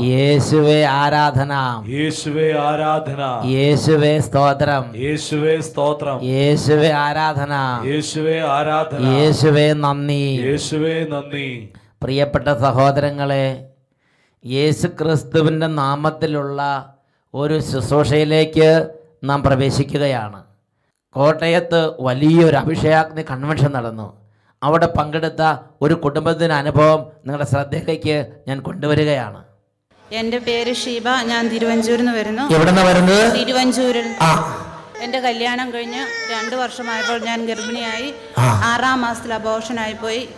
യേശുവേ ആരാധന. യേശുവേ ആരാധന. യേശുവേ സ്തോത്രം. യേശുവേ സ്തോത്രം. യേശുവേ ആരാധന. യേശുവേ ആരാധന. യേശുവേ നന്ദി. യേശുവേ നന്ദി. പ്രിയപ്പെട്ട സഹോദരങ്ങളെ യേശു ക്രിസ്തുവിന്റെ നാമത്തിലുള്ള ഒരു ശുശ്രൂഷയിലേക്ക് നാം പ്രവേശിക്കുകയാണ്. കോട്ടയത്ത് വലിയൊരു അഭിഷേകാഗ്നി കൺവെൻഷൻ നടന്നു. അവിടെ പങ്കെടുത്ത ഒരു കുടുംബത്തിന്റെ അനുഭവം നിങ്ങളുടെ ശ്രദ്ധയിലേക്ക് ഞാൻ കൊണ്ടുവരികയാണ്. എന്റെ പേര് ഷീബ. ഞാൻ തിരുവഞ്ചൂരിൽ നിന്ന് വരുന്നു. എവിടെ വരുന്നത്? തിരുവഞ്ചൂരിൽ. എന്റെ കല്യാണം കഴിഞ്ഞ് രണ്ടു വർഷമായപ്പോൾ ഞാൻ ഗർഭിണിയായി. ആറാം മാസത്തിൽ അബോഷനായി പോയി.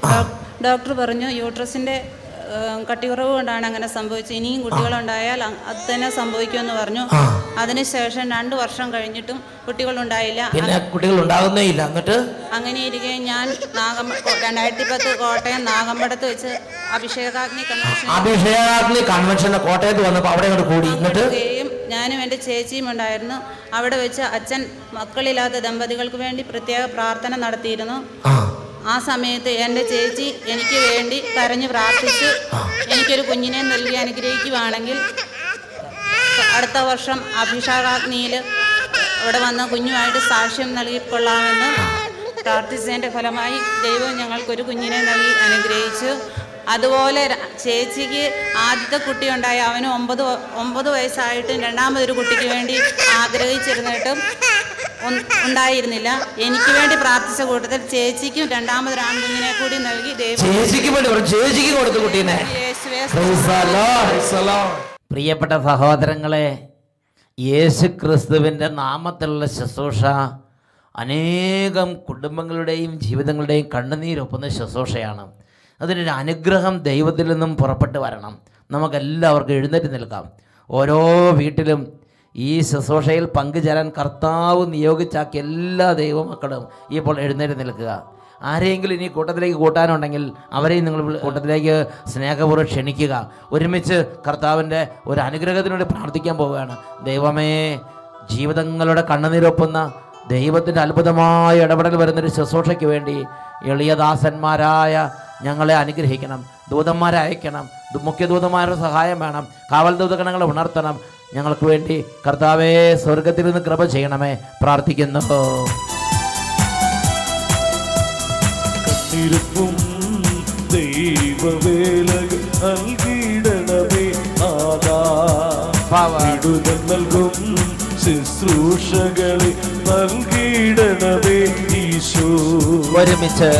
ഡോക്ടർ പറഞ്ഞു യൂട്രസിന്റെ ഏഹ്, കട്ടികുറവ് കൊണ്ടാണ് അങ്ങനെ സംഭവിച്ചത്. ഇനിയും കുട്ടികളുണ്ടായാൽ അത് തന്നെ സംഭവിക്കുമെന്ന് പറഞ്ഞു. അതിനുശേഷം രണ്ടു വർഷം കഴിഞ്ഞിട്ടും കുട്ടികളുണ്ടായില്ല. പിന്നെ കുട്ടികൾ ഉണ്ടാകുന്നേ ഇല്ല. എന്നിട്ട്? അങ്ങനെ ഇരിക്കെ ഞാൻ നാഗമ്പ രണ്ടായിരത്തി പത്ത് കോട്ടയം നാഗമ്പടത്ത് വെച്ച് അഭിഷേകാഗ്നി കൺവെൻഷൻ അഭിഷേകാഗ്നി കൺവെൻഷൻ കോട്ടയത്ത് വന്നപ്പോൾ അവിടെ കൂടി. എന്നിട്ട്? ഞാനും എന്റെ ചേച്ചിയും ഉണ്ടായിരുന്നു. അവിടെ വെച്ച് അച്ഛൻ മക്കളില്ലാത്ത ദമ്പതികൾക്ക് വേണ്ടി പ്രത്യേക പ്രാർത്ഥന നടത്തിയിരുന്നു. ആ സമയത്ത് എന്റെ ചേച്ചി എനിക്ക് വേണ്ടി കരഞ്ഞു പ്രാർത്ഥിച്ച് എനിക്കൊരു കുഞ്ഞിനെ നൽകി അനുഗ്രഹിക്കുവാണെങ്കിൽ അടുത്ത വർഷം അഭിഷേകാഗ്നിയിൽ ഇവിടെ വന്ന കുഞ്ഞുമായിട്ട് സാക്ഷ്യം നൽകിക്കൊള്ളാമെന്ന് പ്രാർത്ഥിച്ചതിന്റെ ഫലമായി ദൈവം ഞങ്ങൾക്കൊരു കുഞ്ഞിനെ നൽകി അനുഗ്രഹിച്ചു. അതുപോലെ ചേച്ചിക്ക് ആദ്യത്തെ കുട്ടി ഉണ്ടായി അവന് ഒമ്പത് ഒമ്പത് വയസ്സായിട്ടും രണ്ടാമതൊരു കുട്ടിക്ക് വേണ്ടി ആഗ്രഹിച്ചിരുന്നിട്ടും ഉണ്ടായിരുന്നില്ല. എനിക്ക് വേണ്ടി പ്രാർത്ഥിച്ച കൂട്ടത്തിൽ ചേച്ചിക്കും രണ്ടാമതൊരു ആൺകുഞ്ഞിനെ കൂടി നൽകി ദൈവം ചേച്ചിക്ക് വേണ്ടി പറഞ്ഞു ചേച്ചിക്ക് കൊടുത്തു കുട്ടീനെ. പ്രിയപ്പെട്ട സഹോദരങ്ങളെ യേശു ക്രിസ്തുവിന്റെ നാമത്തിലുള്ള ശുശ്രൂഷ അനേകം കുടുംബങ്ങളുടെയും ജീവിതങ്ങളുടെയും കണ്ണുനീരൊപ്പുന്ന ശുശ്രൂഷയാണ്. അതിനൊരു അനുഗ്രഹം ദൈവത്തിൽ നിന്നും പുറപ്പെട്ട് വരണം. നമുക്കെല്ലാവർക്കും എഴുന്നേറ്റ് നിൽക്കാം. ഓരോ വീട്ടിലും ഈ ശുശ്രൂഷയിൽ പങ്കുചേരാൻ കർത്താവ് നിയോഗിച്ചാക്കിയ എല്ലാ ദൈവമക്കളും ഇപ്പോൾ എഴുന്നേറ്റ് നിൽക്കുക. ആരെങ്കിലും ഇനി കൂട്ടത്തിലേക്ക് കൂട്ടാനുണ്ടെങ്കിൽ അവരെയും നിങ്ങൾ കൂട്ടത്തിലേക്ക് സ്നേഹപൂർവം ക്ഷണിക്കുക. ഒരുമിച്ച് കർത്താവിന്റെ ഒരു അനുഗ്രഹത്തിനുവേണ്ടി പ്രാർത്ഥിക്കാൻ പോവുകയാണ്. ദൈവമേ ജീവിതങ്ങളുടെ കണ്ണുനീരൊപ്പുന്ന ദൈവത്തിന്റെ അത്ഭുതമായ ഇടപെടൽ വരുന്നൊരു ശുശ്രൂഷയ്ക്ക് വേണ്ടി എളിയദാസന്മാരായ ഞങ്ങളെ അനുഗ്രഹിക്കണം. ദൂതന്മാരെ അയക്കണം. മുഖ്യദൂതന്മാരുടെ സഹായം വേണം. കാവൽ ദൂതഗണങ്ങളെ ഉണർത്തണം. ഞങ്ങൾക്ക് വേണ്ടി കർത്താവേ സ്വർഗത്തിൽ നിന്ന് കൃപ ചെയ്യണമേ. പ്രാർത്ഥിക്കുന്നു. കത്തിരിപ്പും ദൈവവേലകൾ നൽകിയിടണമേ ആദാ. നൽകും ശുശ്രൂഷകളെ നൽകിയിടണമേ ഈശോ. ഒരുമിച്ച്.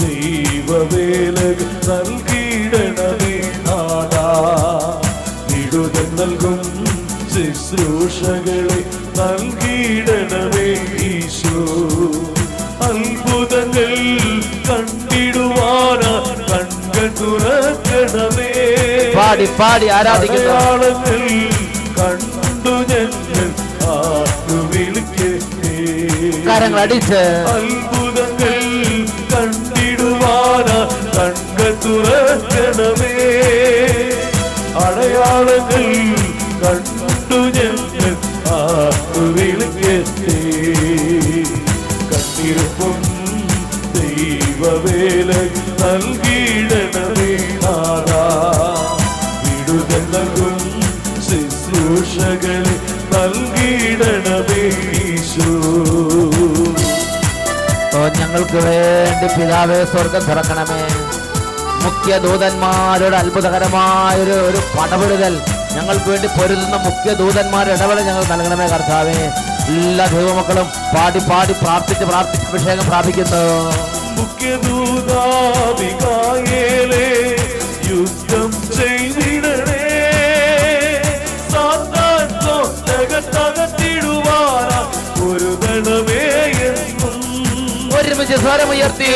ദൈവവേലകൾ നൽകിയിടണമേ നൽകും ശുശ്രൂഷകളെ നൽകിയിടണമേ ഈശോ. അത്ഭുതങ്ങൾ കണ്ടിടുവാന കൺകൾ തുറക്കണമേ. പാടി പാടി ആരാധിക്കുന്നു. കണ്ടു ഞങ്ങൾ ആർക്കു വിളിക്കേ കരങ്ങൾ അടിച്ച്. അത്ഭുതങ്ങൾ കണ്ടിടുവാന കൺകൾ തുറക്കണമേ. അടയാളങ്ങൾ വേണ്ടി പിതാവേ സ്വർഗം തുറക്കണമേ. മുഖ്യ ദൂതന്മാരുടെ അത്ഭുതകരമായൊരു ഒരു പടപെടുതൽ ഞങ്ങൾക്ക് വേണ്ടി പൊരുതുന്ന മുഖ്യ ദൂതന്മാരുടെ ഇടപെടൽ ഞങ്ങൾ നൽകണമേ കർത്താവേ. എല്ലാ ദൈവമക്കളും പാടി പാടി പ്രാർത്ഥിച്ച് പ്രാർത്ഥിച്ച് അഭിഷേകം പ്രാപിക്കുന്നു. മുഖ്യദൂതാവികായേലേ യുദ്ധം ചെയ്തിടണേ ഒരുമിച്ച്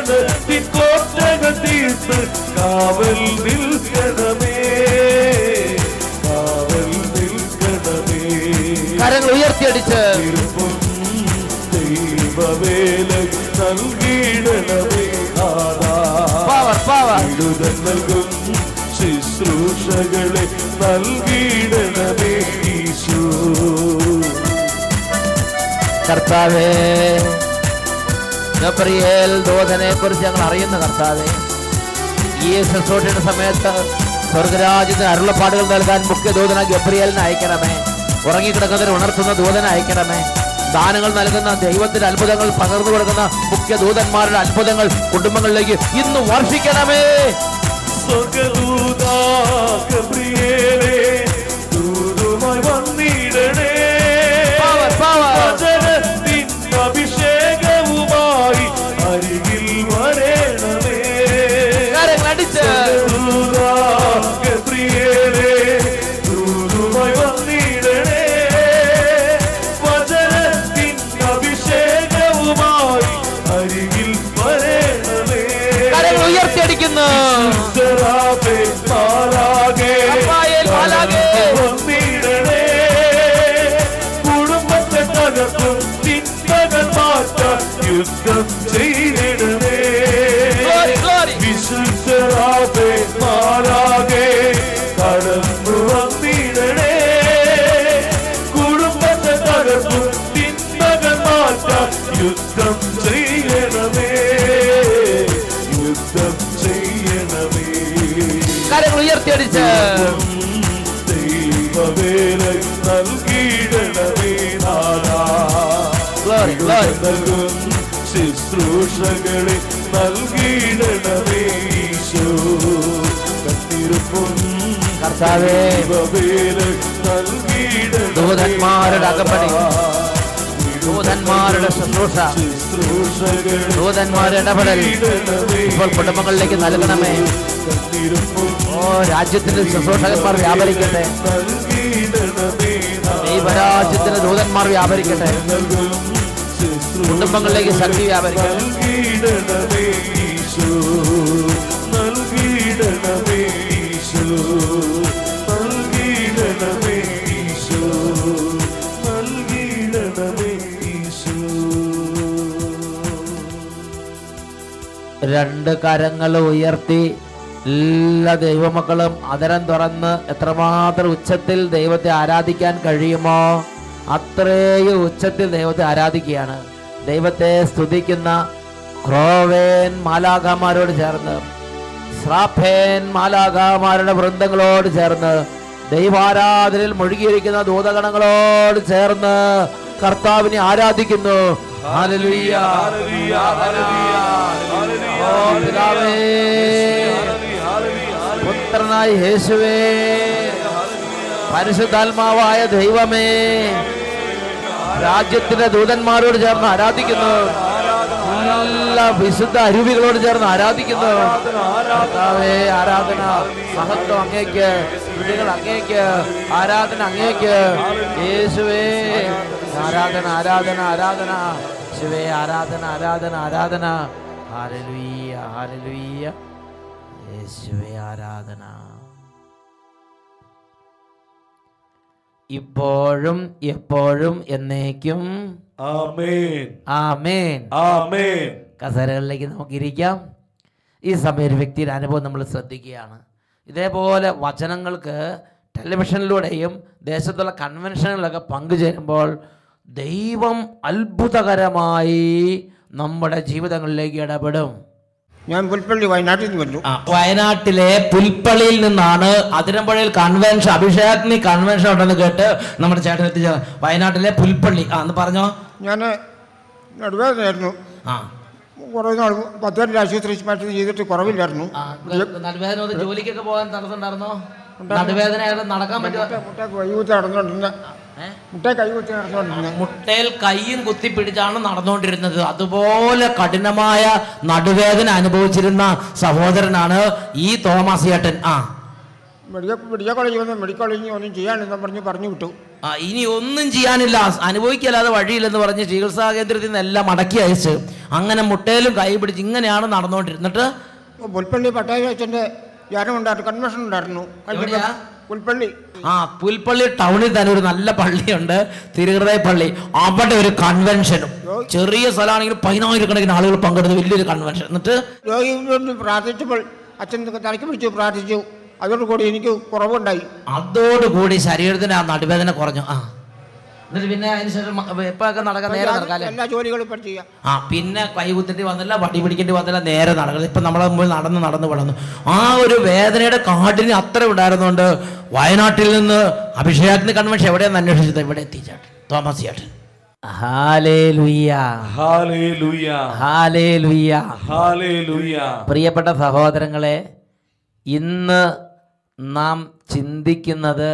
സംരക്ഷണത്തിൻ കോട്ടകൾ തീർത്ത് കാവൽ നിൽക്കണമേ. കാവൽ നിൽക്കണമേ. കരങ്ങൾ ഉയർത്തിയടിച്ച് ദൈവവേല നൽകിയിടണമേ. വിടുതൽ നൽകും ശുശ്രൂഷകളെ നൽകിയിടണമേ ഈശോ. കർത്താവേ ഗബ്രിയേൽ ദൂതനെ കുറിച്ച് ഞങ്ങൾ അറിയുന്ന കർത്താവെ ഈ ശുശ്രൂഷയുടെ സമയത്ത് സ്വർഗരാജ്യത്തിന് അരുളപ്പാടുകൾ നൽകാൻ മുഖ്യ ദൂതന ഗബ്രിയേലിനെ അയക്കണമേ. ഉറങ്ങിക്കിടക്കുന്നതിന് ഉണർത്തുന്ന ദൂതനെ അയക്കണമേ. ദാനങ്ങൾ നൽകുന്ന ദൈവത്തിന്റെ അത്ഭുതങ്ങൾ പകർന്നു കൊടുക്കുന്ന മുഖ്യ ദൂതന്മാരുടെ അത്ഭുതങ്ങൾ കുടുംബങ്ങളിലേക്ക് ഇന്ന് വർഷിക്കണമേ. സ്വർഗദൂതാ കരങ്ങൾ ഉയർത്തിയടിച്ച്. നൽകും ശുശ്രൂഷകളെ നൽകിയിടണമേ ഈശോ. കത്തിരുപ്പും കർത്താവേ, ദൈവവേല നൽകിയിടണമേ ദൂതന്മാരുടെ ശുശ്രൂഷ. ദൂതന്മാരുടെ ഇടപെടൽ. ഇപ്പോൾ കുടുംബങ്ങളിലേക്ക് നൽകണമേ. ഓ രാജ്യത്തിന്റെ ശുശ്രൂഷകന്മാർ വ്യാപരിക്കട്ടെ. ദൈവരാജ്യത്തിന്റെ ദൂതന്മാർ വ്യാപരിക്കട്ടെ. കുടുംബങ്ങളിലേക്ക് ശക്തി വ്യാപരിക്കട്ടെ. രണ്ട് കരങ്ങൾ ഉയർത്തി എല്ലാ ദൈവമക്കളും അതരം തുറന്ന് എത്രമാത്രം ഉച്ചത്തിൽ ദൈവത്തെ ആരാധിക്കാൻ കഴിയുമോ അത്രയും ഉച്ചത്തിൽ ദൈവത്തെ ആരാധിക്കുകയാണ്. ദൈവത്തെ സ്തുതിക്കുന്ന ക്രോവേൻ മാലാഖമാരോട് ചേർന്ന് ശ്രാഫേൻ മാലാഖമാരുടെ വൃന്ദങ്ങളോട് ചേർന്ന് ദൈവാരാധനയിൽ മുഴുകിയിരിക്കുന്ന ദൂതഗണങ്ങളോട് ചേർന്ന് കർത്താവിനെ ആരാധിക്കുന്നു. Hallelujah, hallelujah. hallelujah, പിതാവേ. പുത്രനായ യേശുവേ. പരിശുദ്ധാത്മാവായ ദൈവമേ രാജ്യത്തിന്റെ ദൂതന്മാരോട് ചേർന്ന് ആരാധിക്കുന്നു. നല്ല വിശുദ്ധ അരുവികളോട് ചേർന്ന് ആരാധിക്കുന്നു. ആരാധന മഹത്വം അങ്ങേക്ക് സ്തുതികൾ അങ്ങേക്ക് ആരാധന അങ്ങേക്ക്. യേശുവേ ആരാധന ആരാധന ആരാധന. ശിവേ ആരാധന ആരാധന ആരാധന. ഹാലലുയ്യ ഹാലലുയ്യ. യേശുവേ ആരാധന. ഇപ്പോഴും എപ്പോഴും എന്നേക്കും. ആമേൻ. ആമേൻ. ആമേൻ. കസേരകളിലേക്ക് നമുക്ക് ഇരിക്കാം ഈ സമയം ഒരു വ്യക്തിയുടെ അനുഭവം നമ്മൾ ശ്രദ്ധിക്കുകയാണ്. ഇതേപോലെ വചനങ്ങൾക്ക് ടെലിവിഷനിലൂടെയും ദേശത്തുള്ള കൺവെൻഷനിലൊക്കെ പങ്കുചേരുമ്പോൾ ദൈവം അത്ഭുതകരമായി നമ്മുടെ ജീവിതങ്ങളിലേക്ക് ഇടപെടും. ഞാൻ പുൽപ്പള്ളി വയനാട്ടിൽ നിന്ന് വന്നു. വയനാട്ടിലെ പുൽപ്പള്ളിയിൽ നിന്നാണ് അതിരമ്പുഴയിൽ കൺവെൻഷൻ അഭിഷേക് കൺവെൻഷൻ ഉണ്ടെന്ന് കേട്ട് നമ്മുടെ ചേട്ടൻ എത്തിച്ച വയനാട്ടിലെ പുൽപ്പള്ളി. ആ എന്ന് പറഞ്ഞോ? ഞാൻ നടുവേദനയായിരുന്നു. ആ. കുറേ നാൾ പത്തേരിൽ ആശുപത്രി മാറ്റി ചെയ്തിട്ട് കുറവില്ലായിരുന്നു. നടുവേദന ജോലിക്കൊക്കെ പോകാൻ തടസ്സമുണ്ടായിരുന്നോ നടുവേദന നടക്കാൻ പറ്റുമോ? വൈകുന്നേരം നടന്നുകൊണ്ടിരുന്ന മുട്ടയിൽ കൈയും കുത്തി പിടിച്ചാണ് നടന്നുകൊണ്ടിരുന്നത് അതുപോലെ കഠിനമായ നടുവേദന അനുഭവിച്ചിരുന്ന സഹോദരനാണ് ഈ തോമസ് ഏട്ടൻ. ആ. മെഡിക്കൽ മെഡിക്കൽ കോളേജിൽ വന്ന് മെഡിക്കൽ കോളേജിൽ ഒന്നും ചെയ്യാനില്ലെന്ന് പറഞ്ഞ് പറഞ്ഞു വിട്ടു. ആ, ഇനി ഒന്നും ചെയ്യാനില്ല. അനുഭവിക്കല്ലാതെ വഴിയില്ലെന്ന് പറഞ്ഞ് ചികിത്സാ കേന്ദ്രത്തിൽ നിന്ന് എല്ലാം മടക്കി അയച്ച് അങ്ങനെ മുട്ടയിലും കൈ പിടിച്ച് ഇങ്ങനെയാണ് നടന്നുകൊണ്ടിരുന്നിട്ട് പുൽപ്പള്ളി പട്ടായ അച്ഛന്റെ ധ്യാനം ഉണ്ടായിരുന്നു കൺവെൻഷൻ ഉണ്ടായിരുന്നു? പുൽപ്പള്ളി. ആ പുൽപ്പള്ളി ടൗണിൽ തന്നെ ഒരു നല്ല പള്ളിയുണ്ട് തിരുഹൃദയ പള്ളി. അവിടെ ഒരു കൺവെൻഷനും ചെറിയ സ്ഥലമാണെങ്കിൽ പതിനായിരക്കണക്കിന് ആളുകൾ പങ്കെടുത്ത് വലിയൊരു കൺവെൻഷൻ എന്നിട്ട്? പ്രാർത്ഥിച്ചപ്പോൾ അച്ഛൻ തലയ്ക്ക് പിടിച്ചു പ്രാർത്ഥിച്ചു. അതോടുകൂടി എനിക്ക് കുറവുണ്ടായി. അതോടുകൂടി ശരീരത്തിന് ആ നടുവേദന കുറഞ്ഞു. ആ. എന്നിട്ട് പിന്നെ അതിനുശേഷം ഇപ്പൊക്കെ നടക്കാൻ നേരെ നടക്കാല്ലേ? എല്ലാ ജോലികളും ഇപ്പം ചെയ്യാം. ആ പിന്നെ കൈ കുത്തിട്ട് വന്നില്ല വടി പിടിക്കേണ്ടി വന്നില്ല നേരെ നടക്കുന്നത് ഇപ്പം നമ്മളെ മുമ്പിൽ നടന്ന് നടന്ന് വളർന്നു ആ ഒരു വേദനയുടെ കാട്ടിന് അത്ര ഉണ്ടായിരുന്നുകൊണ്ട് വയനാട്ടിൽ നിന്ന് അഭിഷേകത്തിന് കൺവെൻഷൻ എവിടെയെന്ന് അന്വേഷിച്ചത്? ഇവിടെ എത്തിച്ചേട്ടൻ തോമസ് ചേട്ടൻ. പ്രിയപ്പെട്ട സഹോദരങ്ങളെ ഇന്ന് നാം ചിന്തിക്കുന്നത്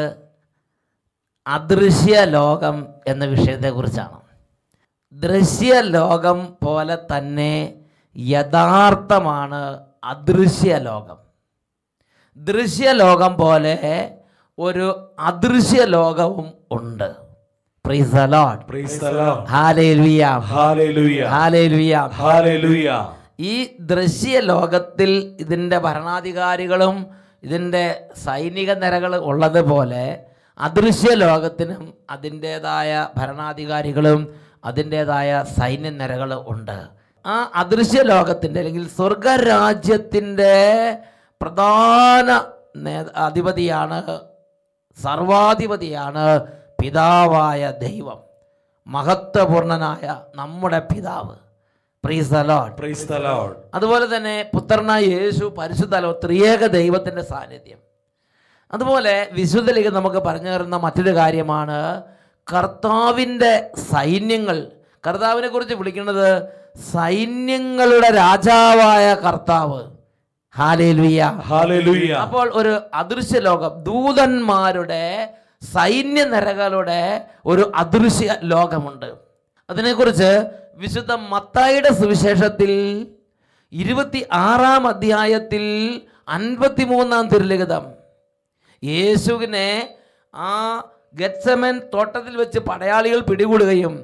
അദൃശ്യ ലോകം എന്ന വിഷയത്തെക്കുറിച്ചാണ്. ദൃശ്യ ലോകം പോലെ തന്നെ യഥാർത്ഥമാണ് അദൃശ്യ ലോകം ദൃശ്യ ലോകം പോലെ ഒരു അദൃശ്യ ലോകവും ഉണ്ട് ഈ ദൃശ്യ ലോകത്തിൽ ഇതിന്റെ ഭരണാധികാരികളും ഇതിന്റെ സൈനിക നിരകൾ ഉള്ളതുപോലെ അദൃശ്യ ലോകത്തിനും അതിന്റേതായ ഭരണാധികാരികളും അതിന്റേതായ സൈന്യ നിരകൾ ഉണ്ട്. ആ അദൃശ്യ ലോകത്തിന്റെ അല്ലെങ്കിൽ സ്വർഗരാജ്യത്തിന്റെ പ്രധാന നേ- അധിപതിയാണ് സർവാധിപതിയാണ് പിതാവായ ദൈവം. മഹത്വപൂർണനായ നമ്മുടെ പിതാവ്. അതുപോലെ തന്നെ പുത്രനായ യേശു പരിശുദ്ധ ത്രിയേക ദൈവത്തിന്റെ സാന്നിധ്യം. അതുപോലെ വിശുദ്ധ ലിഖ നമുക്ക് പറഞ്ഞു തരുന്ന മറ്റൊരു കാര്യമാണ് കർത്താവിന്റെ സൈന്യങ്ങൾ. കർത്താവിനെ കുറിച്ച് വിളിക്കുന്നത് സൈന്യങ്ങളുടെ രാജാവായ കർത്താവ്. അപ്പോൾ ഒരു അദൃശ്യ ലോകം ദൂതന്മാരുടെ സൈന്യ നിരകളുടെ ഒരു അദൃശ്യ ലോകമുണ്ട് അതിനെക്കുറിച്ച് വിശുദ്ധ മത്തായിയുടെ സുവിശേഷത്തിൽ ഇരുപത്തി ആറാം അധ്യായത്തിൽ അൻപത്തിമൂന്നാം തിരുലിഖിതം. യേശുവിനെ ആ ഗത്സമൻ തോട്ടത്തിൽ വെച്ച് പടയാളികൾ പിടികൂടുകയും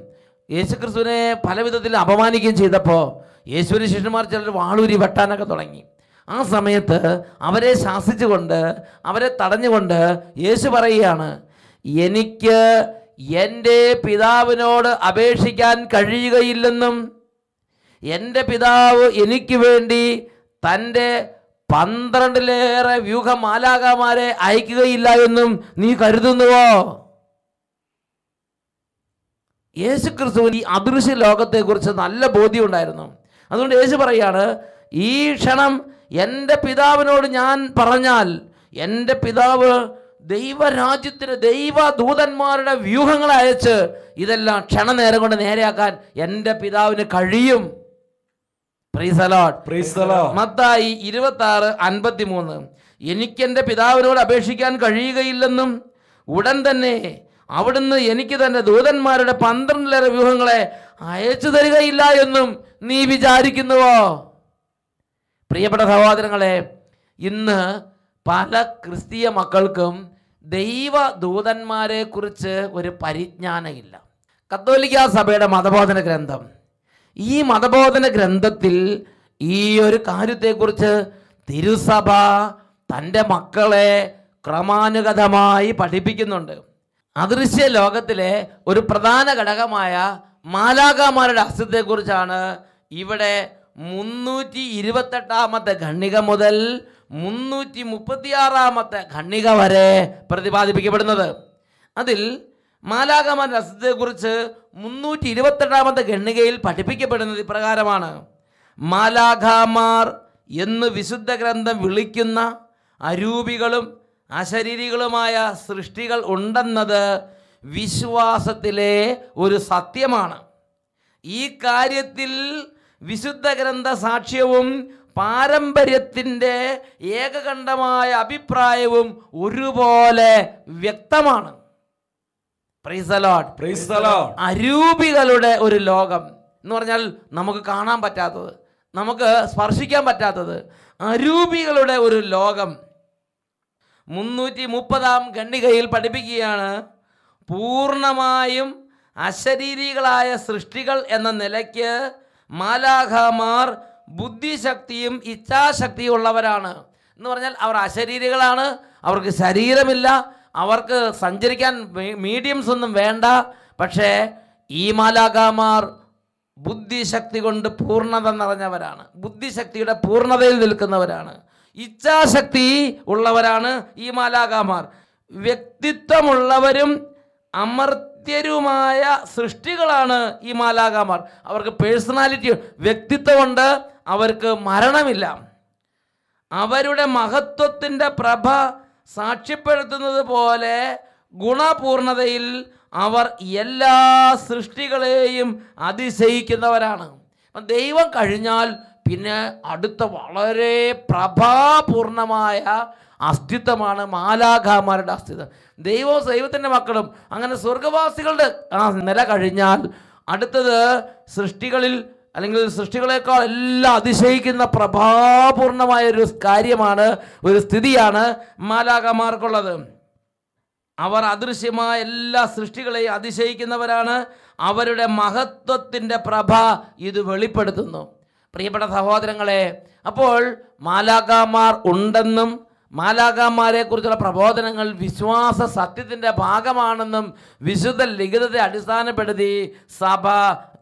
യേശുക്രിസ്തുവിനെ പല വിധത്തിൽ അപമാനിക്കുകയും ചെയ്തപ്പോൾ യേശുവിന് ശിഷ്യന്മാർ ചിലർ വാളൂരി വെട്ടാനൊക്കെ തുടങ്ങി. ആ സമയത്ത് അവരെ ശാസിച്ചുകൊണ്ട് അവരെ തടഞ്ഞുകൊണ്ട് യേശു പറയുകയാണ് എനിക്ക് എന്റെ പിതാവിനോട് അപേക്ഷിക്കാൻ കഴിയുകയില്ലെന്നും എന്റെ പിതാവ് എനിക്ക് വേണ്ടി തന്റെ പന്ത്രണ്ടിലേറെ വ്യൂഹമാലാകമാരെ അയക്കുകയില്ല എന്നും നീ കരുതുന്നുവോ? യേശു ക്രിസ്തുവിന് ഈ അദൃശ്യ ലോകത്തെക്കുറിച്ച് നല്ല ബോധ്യം ഉണ്ടായിരുന്നു അതുകൊണ്ട് യേശു പറയാണ് ഈ ക്ഷണം എന്റെ പിതാവിനോട് ഞാൻ പറഞ്ഞാൽ എന്റെ പിതാവ് ദൈവരാജ്യത്തിന് ദൈവദൂതന്മാരുടെ വ്യൂഹങ്ങളെ അയച്ച് ഇതെല്ലാം ക്ഷണനേരം കൊണ്ട് നേരെയാക്കാൻ എന്റെ പിതാവിന് കഴിയും. മത്തായി ഇരുപത്തി ആറ് അൻപത്തി മൂന്ന് എനിക്കെന്റെ പിതാവിനോട് അപേക്ഷിക്കാൻ കഴിയുകയില്ലെന്നും ഉടൻ തന്നെ അവിടുന്ന് എനിക്ക് തന്റെ ദൂതന്മാരുടെ പന്ത്രണ്ടിലേറെ വ്യൂഹങ്ങളെ അയച്ചു തരികയില്ല എന്നും നീ വിചാരിക്കുന്നുവോ? പ്രിയപ്പെട്ട സഹോദരങ്ങളെ ഇന്ന് പല ക്രിസ്തീയ മക്കൾക്കും ദൈവ ദൂതന്മാരെ കുറിച്ച് ഒരു പരിജ്ഞാനമില്ല. കത്തോലിക്ക സഭയുടെ മതബോധന ഗ്രന്ഥം ഈ മതബോധന ഗ്രന്ഥത്തിൽ ഈ ഒരു കാര്യത്തെക്കുറിച്ച് തിരുസഭ തന്റെ മക്കളെ ക്രമാനുഗതമായി പഠിപ്പിക്കുന്നുണ്ട്. അദൃശ്യ ലോകത്തിലെ ഒരു പ്രധാന ഘടകമായ മാലാകാമാരുടെ അസ്തിത്വത്തെക്കുറിച്ചാണ് ഇവിടെ മുന്നൂറ്റി ഇരുപത്തെട്ടാമത്തെ ഖണ്ണിക മുതൽ മുന്നൂറ്റി മുപ്പത്തിയാറാമത്തെ ഖണ്ണിക വരെ പ്രതിപാദിപ്പിക്കപ്പെടുന്നത്. അതിൽ മാലാകമാരുടെ അസ്തിത്വത്തെക്കുറിച്ച് മുന്നൂറ്റി ഇരുപത്തെട്ടാമത്തെ ഖണ്ണികയിൽ പഠിപ്പിക്കപ്പെടുന്നത് ഇപ്രകാരമാണ്. മാലാഖാമാർ എന്ന് വിശുദ്ധ ഗ്രന്ഥം വിളിക്കുന്ന അരൂപികളും അശരീരികളുമായ സൃഷ്ടികൾ ഉണ്ടെന്നത് വിശ്വാസത്തിലെ ഒരു സത്യമാണ്. ഈ കാര്യത്തിൽ വിശുദ്ധ ഗ്രന്ഥ സാക്ഷ്യവും പാരമ്പര്യത്തിന്റെ ഏകകണ്ഠമായ അഭിപ്രായവും ഒരുപോലെ വ്യക്തമാണ്. അരൂപികളുടെ ഒരു ലോകം എന്ന് പറഞ്ഞാൽ നമുക്ക് കാണാൻ പറ്റാത്തത് നമുക്ക് സ്പർശിക്കാൻ പറ്റാത്തത്. അരൂപികളുടെ ഒരു ലോകം. മുന്നൂറ്റി മുപ്പതാം ഖണ്ഡികയിൽ പഠിപ്പിക്കുകയാണ് പൂർണമായും അശരീരികളായ സൃഷ്ടികൾ എന്ന നിലയ്ക്ക് മാലാഖമാർ ബുദ്ധിശക്തിയും ഇച്ഛാശക്തിയും ഉള്ളവരാണ്. എന്ന് പറഞ്ഞാൽ അവർ അശരീരികളാണ് അവർക്ക് ശരീരമില്ല അവർക്ക് സഞ്ചരിക്കാൻ മീഡിയംസ് ഒന്നും വേണ്ട. പക്ഷേ ഈ മാലാകാമാർ ബുദ്ധിശക്തി കൊണ്ട് പൂർണത നിറഞ്ഞവരാണ്. ബുദ്ധിശക്തിയുടെ പൂർണതയിൽ നിൽക്കുന്നവരാണ്. ഇച്ഛാശക്തി ഉള്ളവരാണ് ഈ മാലാകാമാർ വ്യക്തിത്വമുള്ളവരും അമർത്യരുമായ സൃഷ്ടികളാണ് ഈ മാലാകാമാർ അവർക്ക് പേഴ്സണാലിറ്റി വ്യക്തിത്വമുണ്ട്. അവർക്ക് മരണമില്ല. അവരുടെ മഹത്വത്തിന്റെ പ്രഭ സാക്ഷ്യപ്പെടുത്തുന്നത് പോലെ ഗുണപൂർണതയിൽ അവർ എല്ലാ സൃഷ്ടികളെയും അതിശയിക്കുന്നവരാണ്. അപ്പം ദൈവം കഴിഞ്ഞാൽ പിന്നെ അടുത്ത വളരെ പ്രഭാപൂർണമായ അസ്തിത്വമാണ് മാലാഖാമാരുടെ അസ്തിത്വം. ദൈവവും ദൈവത്തിന്റെ മക്കളും അങ്ങനെ സ്വർഗവാസികളുടെ ആ നില കഴിഞ്ഞാൽ അടുത്തത് സൃഷ്ടികളിൽ അല്ലെങ്കിൽ സൃഷ്ടികളെക്കാൾ എല്ലാം അതിശയിക്കുന്ന പ്രഭാപൂർണമായ ഒരു കാര്യമാണ് ഒരു സ്ഥിതിയാണ് മാലാകമാർക്കുള്ളത് അവർ അദൃശ്യമായ എല്ലാ സൃഷ്ടികളെയും അതിശയിക്കുന്നവരാണ്. അവരുടെ മഹത്വത്തിന്റെ പ്രഭ ഇത് വെളിപ്പെടുത്തുന്നു. പ്രിയപ്പെട്ട സഹോദരങ്ങളെ അപ്പോൾ മാലാകാമാർ ഉണ്ടെന്നും മാലാകാമാരെ കുറിച്ചുള്ള പ്രബോധനങ്ങൾ വിശ്വാസ സത്യത്തിന്റെ ഭാഗമാണെന്നും വിശുദ്ധ ലിഖിതത്തെ അടിസ്ഥാനപ്പെടുത്തി സഭ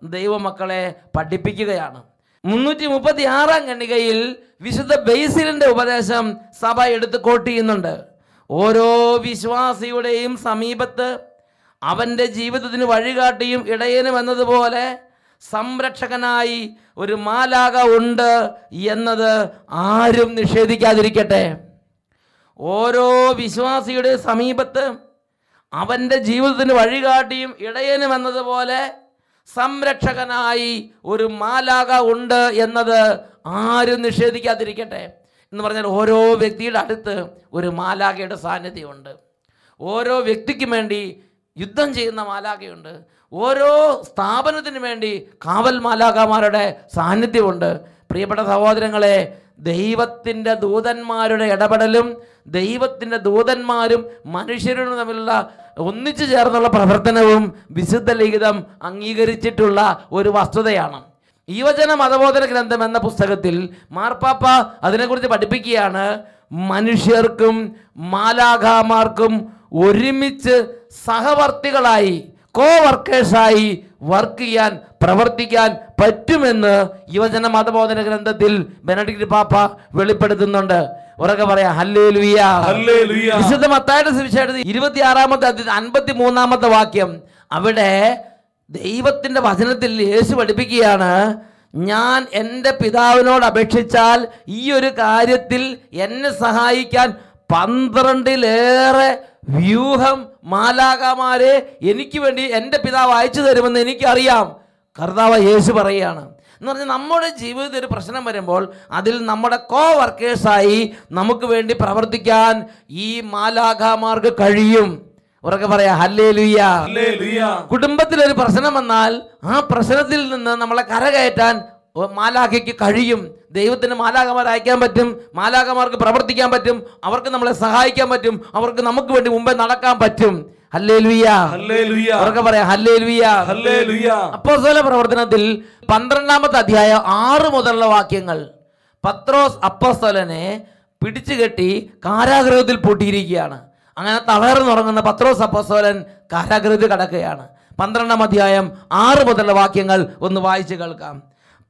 ദൈവമക്കളെ പഠിപ്പിക്കുകയാണ്. മുന്നൂറ്റി മുപ്പത്തി ആറാം ഖണ്ഡികയിൽ വിശുദ്ധ ബൈസിലിന്റെ ഉപദേശം സഭ എടുത്ത് കോട്ട് ചെയ്യുന്നുണ്ട്. ഓരോ വിശ്വാസിയുടെയും സമീപത്ത് അവന്റെ ജീവിതത്തിന് വഴികാട്ടിയും ഇടയനും എന്നതുപോലെ സംരക്ഷകനായി ഒരു മാലാക ഉണ്ട് എന്നത് ആരും നിഷേധിക്കാതിരിക്കട്ടെ. ഓരോ വിശ്വാസിയുടെ സമീപത്ത് അവന്റെ ജീവിതത്തിന് വഴികാട്ടിയും ഇടയനും എന്നതുപോലെ സംരക്ഷകനായി ഒരു മാലാക ഉണ്ട് എന്നത് ആരും നിഷേധിക്കാതിരിക്കട്ടെ എന്ന് പറഞ്ഞാൽ ഓരോ വ്യക്തിയുടെ അടുത്ത് ഒരു മാലാകയുടെ സാന്നിധ്യമുണ്ട്. ഓരോ വ്യക്തിക്കും വേണ്ടി യുദ്ധം ചെയ്യുന്ന മാലാകയുണ്ട് ഓരോ സ്ഥാപനത്തിന് വേണ്ടി കാവൽ മാലാകമാരുടെ സാന്നിധ്യമുണ്ട്. പ്രിയപ്പെട്ട സഹോദരങ്ങളെ ദൈവത്തിന്റെ ദൂതന്മാരുടെ ഇടപെടലും ദൈവത്തിന്റെ ദൂതന്മാരും മനുഷ്യരും തമ്മിലുള്ള ഒന്നിച്ചു ചേർന്നുള്ള പ്രവർത്തനവും വിശുദ്ധ ലിഖിതം അംഗീകരിച്ചിട്ടുള്ള ഒരു വസ്തുതയാണ്. യുവജന മതബോധന ഗ്രന്ഥം എന്ന പുസ്തകത്തിൽ മാർപ്പാപ്പ അതിനെക്കുറിച്ച് പഠിപ്പിക്കുകയാണ്. മനുഷ്യർക്കും മാലാഖാമാർക്കും ഒരുമിച്ച് സഹവർത്തികളായി കോ വർക്കേഴ്സായി വർക്ക് ചെയ്യാൻ പ്രവർത്തിക്കാൻ പറ്റുമെന്ന് യുവജന മതബോധന ഗ്രന്ഥത്തിൽ ബെനഡിക്ട് പാപ്പ വെളിപ്പെടുത്തുന്നുണ്ട്. ഉറക്കെ പറയാം. വിശുദ്ധ മത്തായുടെ സുവിശേഷത്തിൽ ഇരുപത്തി ആറാമത്തെ അൻപത്തി മൂന്നാമത്തെ വാക്യം. അവിടെ ദൈവത്തിന്റെ വചനത്തിൽ യേശു പഠിപ്പിക്കുകയാണ് ഞാൻ എന്റെ പിതാവിനോട് അപേക്ഷിച്ചാൽ ഈ ഒരു കാര്യത്തിൽ എന്നെ സഹായിക്കാൻ പന്ത്രണ്ടിലേറെ വ്യൂഹം മാലാകമാരെ എനിക്ക് വേണ്ടി എന്റെ പിതാവ് അയച്ചു തരുമെന്ന് എനിക്കറിയാം. കർത്താവ് യേശു പറയുകയാണ് എന്ന് പറഞ്ഞാൽ നമ്മുടെ ജീവിതത്തിൽ ഒരു പ്രശ്നം വരുമ്പോൾ അതിൽ നമ്മുടെ കോ വർക്കേഴ്സായി നമുക്ക് വേണ്ടി പ്രവർത്തിക്കാൻ ഈ മാലാഖാമാർക്ക് കഴിയും. ഉറക്കെ പറയാ ഹല്ലേ ലുയ്യ കുടുംബത്തിൽ കുടുംബത്തിലൊരു പ്രശ്നം വന്നാൽ ആ പ്രശ്നത്തിൽ നിന്ന് നമ്മളെ കരകയറ്റാൻ മാലാഖയ്ക്ക് കഴിയും. ദൈവത്തിന് മാലാഖമാർ അയക്കാൻ പറ്റും മാലാഖമാർക്ക് പ്രവർത്തിക്കാൻ പറ്റും അവർക്ക് നമ്മളെ സഹായിക്കാൻ പറ്റും അവർക്ക് നമുക്ക് വേണ്ടി മുമ്പേ നടക്കാൻ പറ്റും. അപ്പോസ്തല പ്രവർത്തനത്തിൽ പന്ത്രണ്ടാമത്തെ അധ്യായം ആറ് മുതലുള്ള വാക്യങ്ങൾ. പത്രോസ് അപ്പോസ്തലനെ പിടിച്ചു കെട്ടി കാരാഗ്രഹത്തിൽ പൂട്ടിയിരിക്കുകയാണ്. അങ്ങനെ തളർന്നുറങ്ങുന്ന പത്രോസ് അപ്പോസ്തലൻ കാരാഗ്രഹത്തിൽ കടക്കുകയാണ്. പന്ത്രണ്ടാം അധ്യായം ആറ് മുതലുള്ള വാക്യങ്ങൾ ഒന്ന് വായിച്ചു കേൾക്കാം.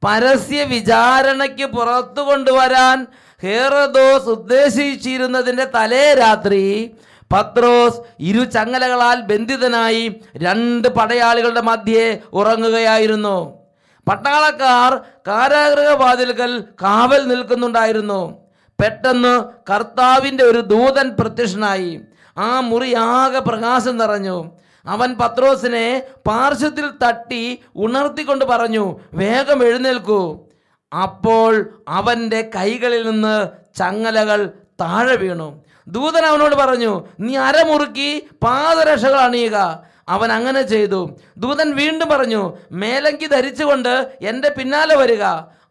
പരസ്യ വിചാരണയ്ക്ക് പുറത്തു കൊണ്ടുവരാൻ ഹേറദോസ് ഉദ്ദേശിച്ചിരുന്നതിന്റെ തലേ രാത്രി പത്രോസ് ഇരു ചങ്ങലകളാൽ ബന്ധിതനായി രണ്ട് പടയാളികളുടെ മധ്യേ ഉറങ്ങുകയായിരുന്നു. പട്ടാളക്കാർ കാരാഗ്രഹവാതിലുകൾ കാവൽ നിൽക്കുന്നുണ്ടായിരുന്നു. പെട്ടെന്ന് കർത്താവിന്റെ ഒരു ദൂതൻ പ്രത്യക്ഷനായി. ആ മുറി ആകെ പ്രകാശം നിറഞ്ഞു. അവൻ പത്രോസിനെ പാർശ്വത്തിൽ തട്ടി ഉണർത്തിക്കൊണ്ട് പറഞ്ഞു വേഗം എഴുന്നേൽക്കൂ. അപ്പോൾ അവന്റെ കൈകളിൽ നിന്ന് ചങ്ങലകൾ താഴെ വീണു. ദൂതൻ അവനോട് പറഞ്ഞു നീ അരമുറുക്കി പാദരക്ഷകൾ അണിയുക. അവൻ അങ്ങനെ ചെയ്തു. ദൂതൻ വീണ്ടും പറഞ്ഞു മേലങ്കി ധരിച്ചുകൊണ്ട് എന്റെ പിന്നാലെ വരിക.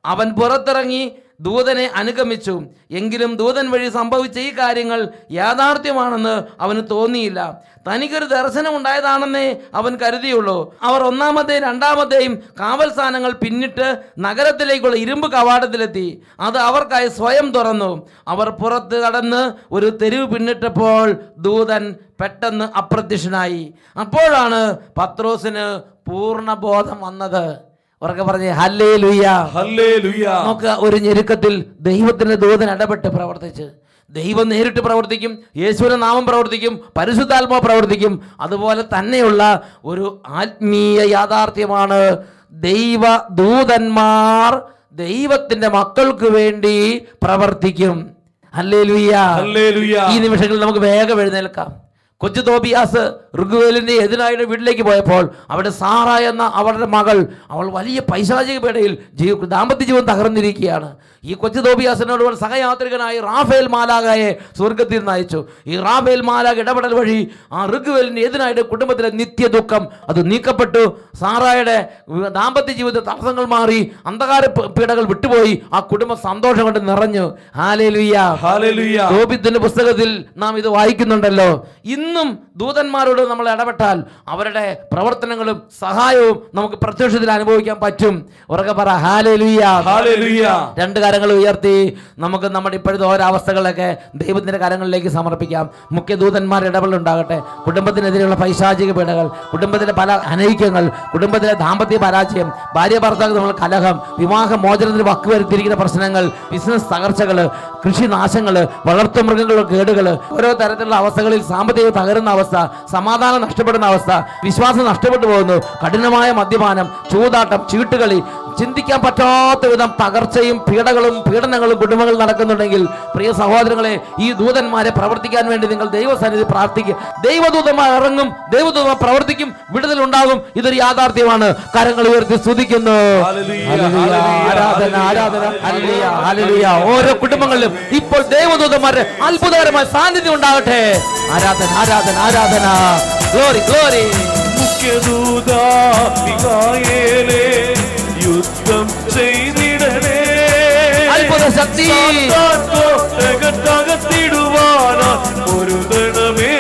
അവൻ പുറത്തിറങ്ങി ദൂതനെ അനുഗമിച്ചു. എങ്കിലും ദൂതൻ വഴി സംഭവിച്ച ഈ കാര്യങ്ങൾ യാഥാർത്ഥ്യമാണെന്ന് അവന് തോന്നിയില്ല. തനിക്കൊരു ദർശനം ഉണ്ടായതാണെന്നേ അവൻ കരുതിയുള്ളൂ. അവർ ഒന്നാമത്തെയും രണ്ടാമത്തെയും കാവൽ സ്ഥാനങ്ങൾ പിന്നിട്ട് നഗരത്തിലേക്കുള്ള ഇരുമ്പ് കവാടത്തിലെത്തി. അത് അവർക്കായി സ്വയം തുറന്നു. അവർ പുറത്ത് കടന്ന് ഒരു തെരുവ് പിന്നിട്ടപ്പോൾ ദൂതൻ പെട്ടെന്ന് അപ്രത്യക്ഷനായി. അപ്പോഴാണ് പത്രോസിന് പൂർണബോധം വന്നത്. ഉറക്കെ പറഞ്ഞ് ഹല്ലേ ലുയ്യ ഹല്ലേലൂയ. നമുക്ക് ഒരു ഞെരുക്കത്തിൽ ദൈവത്തിന്റെ ദൂതൻ ഇടപെട്ട് പ്രവർത്തിച്ച്. ദൈവം നേരിട്ട് പ്രവർത്തിക്കും യേശുവിന്റെ നാമം പ്രവർത്തിക്കും പരിശുദ്ധാത്മാവ് പ്രവർത്തിക്കും. അതുപോലെ തന്നെയുള്ള ഒരു ആത്മീയ യാഥാർത്ഥ്യമാണ് ദൈവ ദൂതന്മാർ ദൈവത്തിന്റെ മക്കൾക്ക് വേണ്ടി പ്രവർത്തിക്കും. അല്ലേ ലുയ്യ ഈ നിമിഷങ്ങളിൽ നമുക്ക് വേഗം എഴുന്നേൽക്കാം. കൊച്ചു തോബിയാസ് ഋഗുവേലിന്റെ എതിനായുടെ വീട്ടിലേക്ക് പോയപ്പോൾ അവിടെ സാറ എന്ന അവളുടെ മകൾ അവൾ വലിയ പൈശാചിക പേടയിൽ ജീവ ദാമ്പത്യ ജീവൻ തകർന്നിരിക്കുകയാണ്. ഈ കൊച്ചു തോബിയാസിനോട് സഹയാത്രികനായി റാഫേൽ മാലാകയെ സ്വർഗത്തിൽ നിന്ന് അയച്ചു. ഈ റാഫേൽ മാലാക ഇടപെടൽ വഴി ആ ഋഗ്വേലിന് എതിനായിട്ട് കുടുംബത്തിലെ നിത്യ ദുഃഖം അത് നീക്കപ്പെട്ടു. സാറായുടെ ദാമ്പത്യ ജീവിത തടസ്സങ്ങൾ മാറി അന്ധകാര പീഡകൾ വിട്ടുപോയി. ആ കുടുംബം സന്തോഷം കൊണ്ട് നിറഞ്ഞു. ഹാലേലുയ്യ ഹല്ലേലൂയ തോബിത്തിന്റെ പുസ്തകത്തിൽ നാം ഇത് വായിക്കുന്നുണ്ടല്ലോ. ഇന്നും ദൂതന്മാരോട് നമ്മൾ ഇടപെട്ടാൽ അവരുടെ പ്രവർത്തനങ്ങളും സഹായവും നമുക്ക് പ്രത്യക്ഷത്തിൽ അനുഭവിക്കാൻ പറ്റും. ഉറക്കെ പറ ഹാലേലുയ്യ രണ്ട് കരങ്ങൾ ഉയർത്തി നമുക്ക് നമ്മുടെ ഇപ്പോഴത്തെ ഓരോ അവസ്ഥകളൊക്കെ ദൈവത്തിന്റെ കരങ്ങളിലേക്ക് സമർപ്പിക്കാം. മുഖ്യദൂതന്മാർ ഇടപെടലുണ്ടാകട്ടെ. കുടുംബത്തിനെതിരെയുള്ള പൈശാചിക പീഡകൾ കുടുംബത്തിലെ പല അനൈക്യങ്ങൾ കുടുംബത്തിലെ ദാമ്പത്യ പരാജയം ഭാര്യ ഭർത്താക്കൾ നമ്മൾ കലഹം വിവാഹ മോചനത്തിന് വക്കുവരുത്തിയിരിക്കുന്ന പ്രശ്നങ്ങൾ ബിസിനസ് തകർച്ചകൾ കൃഷി നാശങ്ങൾ വളർത്തുമൃഗങ്ങളുടെ കേടുകൾ ഓരോ തരത്തിലുള്ള അവസ്ഥകളിൽ സാമ്പത്തിക തകരുന്ന അവസ്ഥ സമാധാനം നഷ്ടപ്പെടുന്ന അവസ്ഥ വിശ്വാസം നഷ്ടപ്പെട്ടു പോകുന്നു കഠിനമായ മദ്യപാനം ചൂതാട്ടം ചീട്ടുകളി ചിന്തിക്കാൻ പറ്റാത്ത വിധം തകർച്ചയും പീഡകളും പീഡനങ്ങളും കുടുംബങ്ങൾ നടക്കുന്നുണ്ടെങ്കിൽ പ്രിയ സഹോദരങ്ങളെ ഈ ദൂതന്മാരെ പ്രവർത്തിക്കാൻ വേണ്ടി നിങ്ങൾ ദൈവസന്നിധി പ്രാർത്ഥിക്കുക. ദൈവദൂതന്മാർ ഇറങ്ങും ദൈവദൂതന്മാർ പ്രവർത്തിക്കും വിടുതൽ ഉണ്ടാകും ഇതൊരു യാഥാർത്ഥ്യമാണ്. കരങ്ങൾ ഉയർത്തി സ്തുതിക്കുന്നു. ആരാധന ആരാധന. ഓരോ കുടുംബങ്ങളിലും ഇപ്പോൾ ദേവദൂതന്മാരുടെ അത്ഭുതകരമായ സാന്നിധ്യം ഉണ്ടാകട്ടെ. ആരാധന ആരാധന ആരാധന. ഗ്ലോറി ഗ്ലോറി മുഖ്യദൂത യുദ്ധം ചെയ്തിടണേ. അത്ഭുത ശക്തി പൊരുതണമേ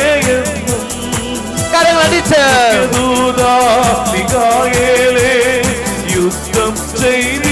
കരങ്ങളടിച്ച് ദൂത യുദ്ധം ചെയ്തിടണേ.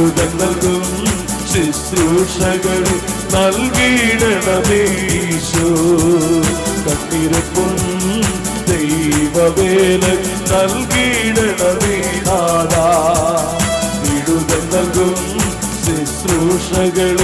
വിടുതൽ നൽകും ശുശ്രൂഷകൾ ഈശോ ദൈവവേല നൽകിയിടണമേ നാദാ വിടുതൽ നൽകും ശുശ്രൂഷകൾ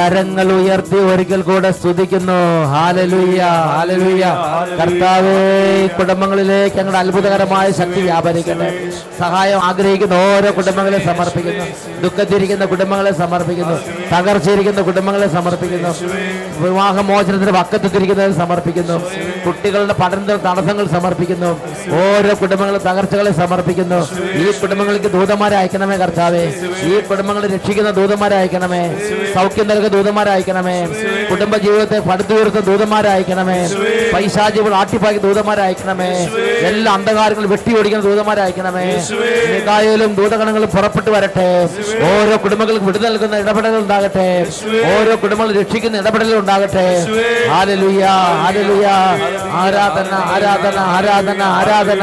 കരങ്ങൾ ഉയർത്തി ഒരിക്കൽ കൂടെ സ്തുതിക്കുന്നു. ഹാലലുയ്യ ഹാലലുയ്യ കർത്താവേ കുടുംബങ്ങളിലേക്ക് ഞങ്ങളുടെ അത്ഭുതകരമായ ശക്തി വ്യാപരിക്കട്ടെ. സഹായം ആഗ്രഹിക്കുന്ന ഓരോ കുടുംബങ്ങളെ സമർപ്പിക്കുന്നു. ദുഃഖത്തിരിക്കുന്ന കുടുംബങ്ങളെ സമർപ്പിക്കുന്നു. തകർച്ചയിരിക്കുന്ന കുടുംബങ്ങളെ സമർപ്പിക്കുന്നു. വിവാഹമോചനത്തിന് പക്കത്തെത്തിരിക്കുന്നതിന് സമർപ്പിക്കുന്നു. കുട്ടികളുടെ പഠനത്തിന് തടസ്സങ്ങൾ സമർപ്പിക്കുന്നു. ഓരോ കുടുംബങ്ങളും തകർച്ചകളെ സമർപ്പിക്കുന്നു. ഈ കുടുംബങ്ങൾക്ക് ദൂതന്മാരെ അയക്കണമേ കർത്താവേ. ഈ കുടുംബങ്ങളെ രക്ഷിക്കുന്ന ദൂതന്മാരെ അയക്കണമേ. സൗഖ്യം നൽകുന്ന ദൂതന്മാരെ അയക്കണമേ. കുടുംബ ജീവിതത്തെ പടുത്തുയർത്തുന്ന ദൂതന്മാരെ അയക്കണമേ. പൈശാചികൾ ആട്ടിപ്പാക്കി ദൂതന്മാരെ അയക്കണമേ. എല്ലാ അന്ധകാരങ്ങളും വെട്ടിയോടിക്കുന്ന ദൂതന്മാരെ അയക്കണമേ. മികായലും ദൂതഗണങ്ങളും പുറപ്പെട്ടു വരട്ടെ. ഓരോ കുടുംബങ്ങൾക്ക് വിടുതൽ നൽകുന്ന ഇടപെടലുകൾ ഉണ്ടാകട്ടെ. ഓരോ കുടുംബങ്ങളും രക്ഷിക്കുന്ന ഇടപെടലുകൾ ഉണ്ടാകട്ടെ. ആരാധന ആരാധന ആരാധന ആരാധന.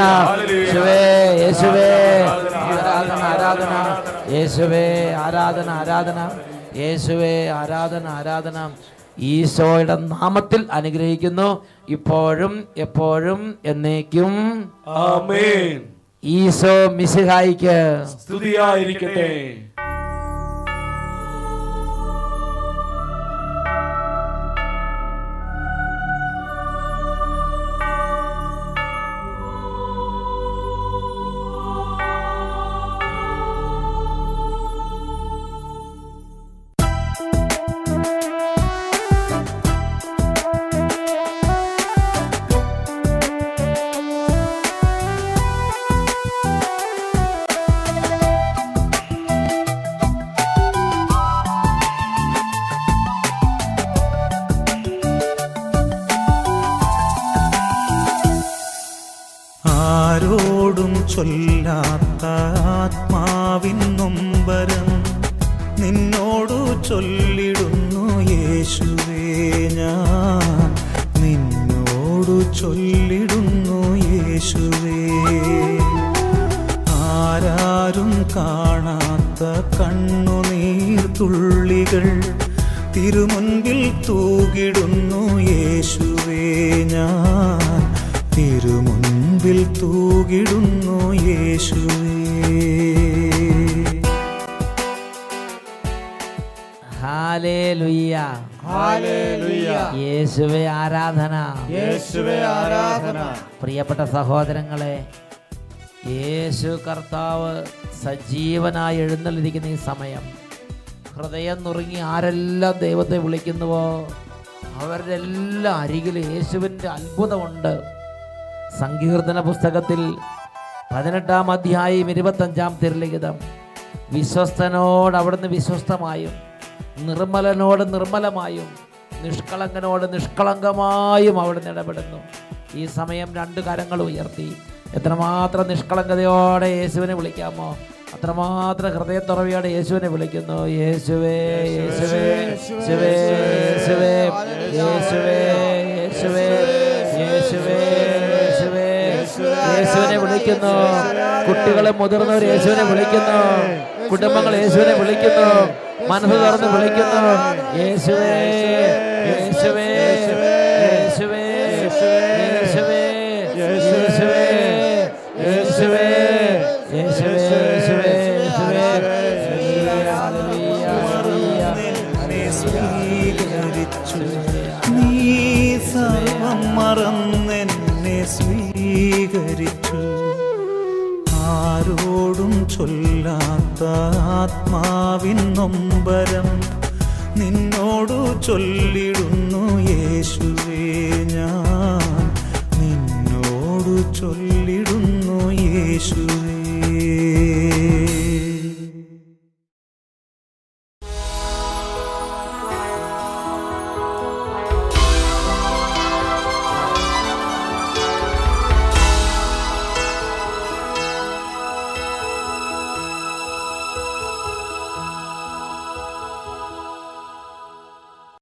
യേശുവേ യേശുവേ. ആരാധന ആരാധന. യേശുവേ ആരാധന ആരാധന. യേശുവേ ആരാധന ആരാധന. ഈശോയുടെ നാമത്തിൽ അനുഗ്രഹിക്കുന്നു. ഇപ്പോഴും എപ്പോഴും എന്നേക്കും. ആമേൻ. ഈശോ മിസ്സിഹായിക്ക് സ്തുതിയായിരിക്കട്ടെ. ആരോടും ചൊല്ലാത്ത ആത്മാവിൻ നിന്നോടു ചൊല്ലിടുന്നു യേശുവേ ഞാൻ. നിന്നോടു ചൊല്ലിടുന്നു യേശുവേ. ആരാരും കാണാത്ത കണ്ണുനീർത്തുള്ളികൾ തിരുമുൻപിൽ തൂകിടുന്നു യേശുവേ ഞാൻ. തിരുമുൻപിൽ തൂകിടുന്നു യേശുവേ. യേശുവേ ആരാധന. യേശുവേ ആരാധന. പ്രിയപ്പെട്ട സഹോദരങ്ങളെ യേശു കർത്താവ് സജീവനായി എഴുന്നള്ളിരിക്കുന്ന ഈ സമയം. ഹൃദയം നുറുങ്ങി ആരെല്ലാം ദൈവത്തെ വിളിക്കുന്നുവോ? അവരുടെ എല്ലാം അരികിൽ യേശുവിന്റെ അത്ഭുതമുണ്ട്. സങ്കീർത്തന പുസ്തകത്തിൽ പതിനെട്ടാം അധ്യായം ഇരുപത്തഞ്ചാം തിരലിഖിതം. വിശ്വസ്തനോട് അവിടുന്ന് വിശ്വസ്തമായും നിർമ്മലനോട് നിർമ്മലമായും നിഷ്കളങ്കനോട് നിഷ്കളങ്കമായും അവിടുന്ന് ഇടപെടുന്നു. ഈ സമയം രണ്ട് കരങ്ങൾ ഉയർത്തി. എത്രമാത്രം നിഷ്കളങ്കതയോടെ യേശുവിനെ വിളിക്കാമോ അത്രമാത്രം ഹൃദയത്തുറവിയോടെ യേശുവിനെ വിളിക്കുന്നു. യേശുവേ യേശുവേ യേശുവേ യേശുവേ യേശുവേ യേശുവേ യേശുവേ യേശുവിനെ വിളിക്കുന്നു. കുട്ടികളെ മുതിർന്നവർ യേശുവിനെ വിളിക്കുന്നു. കുടുംബങ്ങൾ യേശുവിനെ വിളിക്കുന്നു. മനസ്സ് തുറന്ന് വിളിക്കുന്നു. യേശുവേ. ആത്മാവിൻ നൊമ്പരം നിന്നോടു ചൊല്ലിടുന്നു യേശുവേ ഞാൻ. നിന്നോടു ചൊല്ലിടുന്നു യേശുവേ.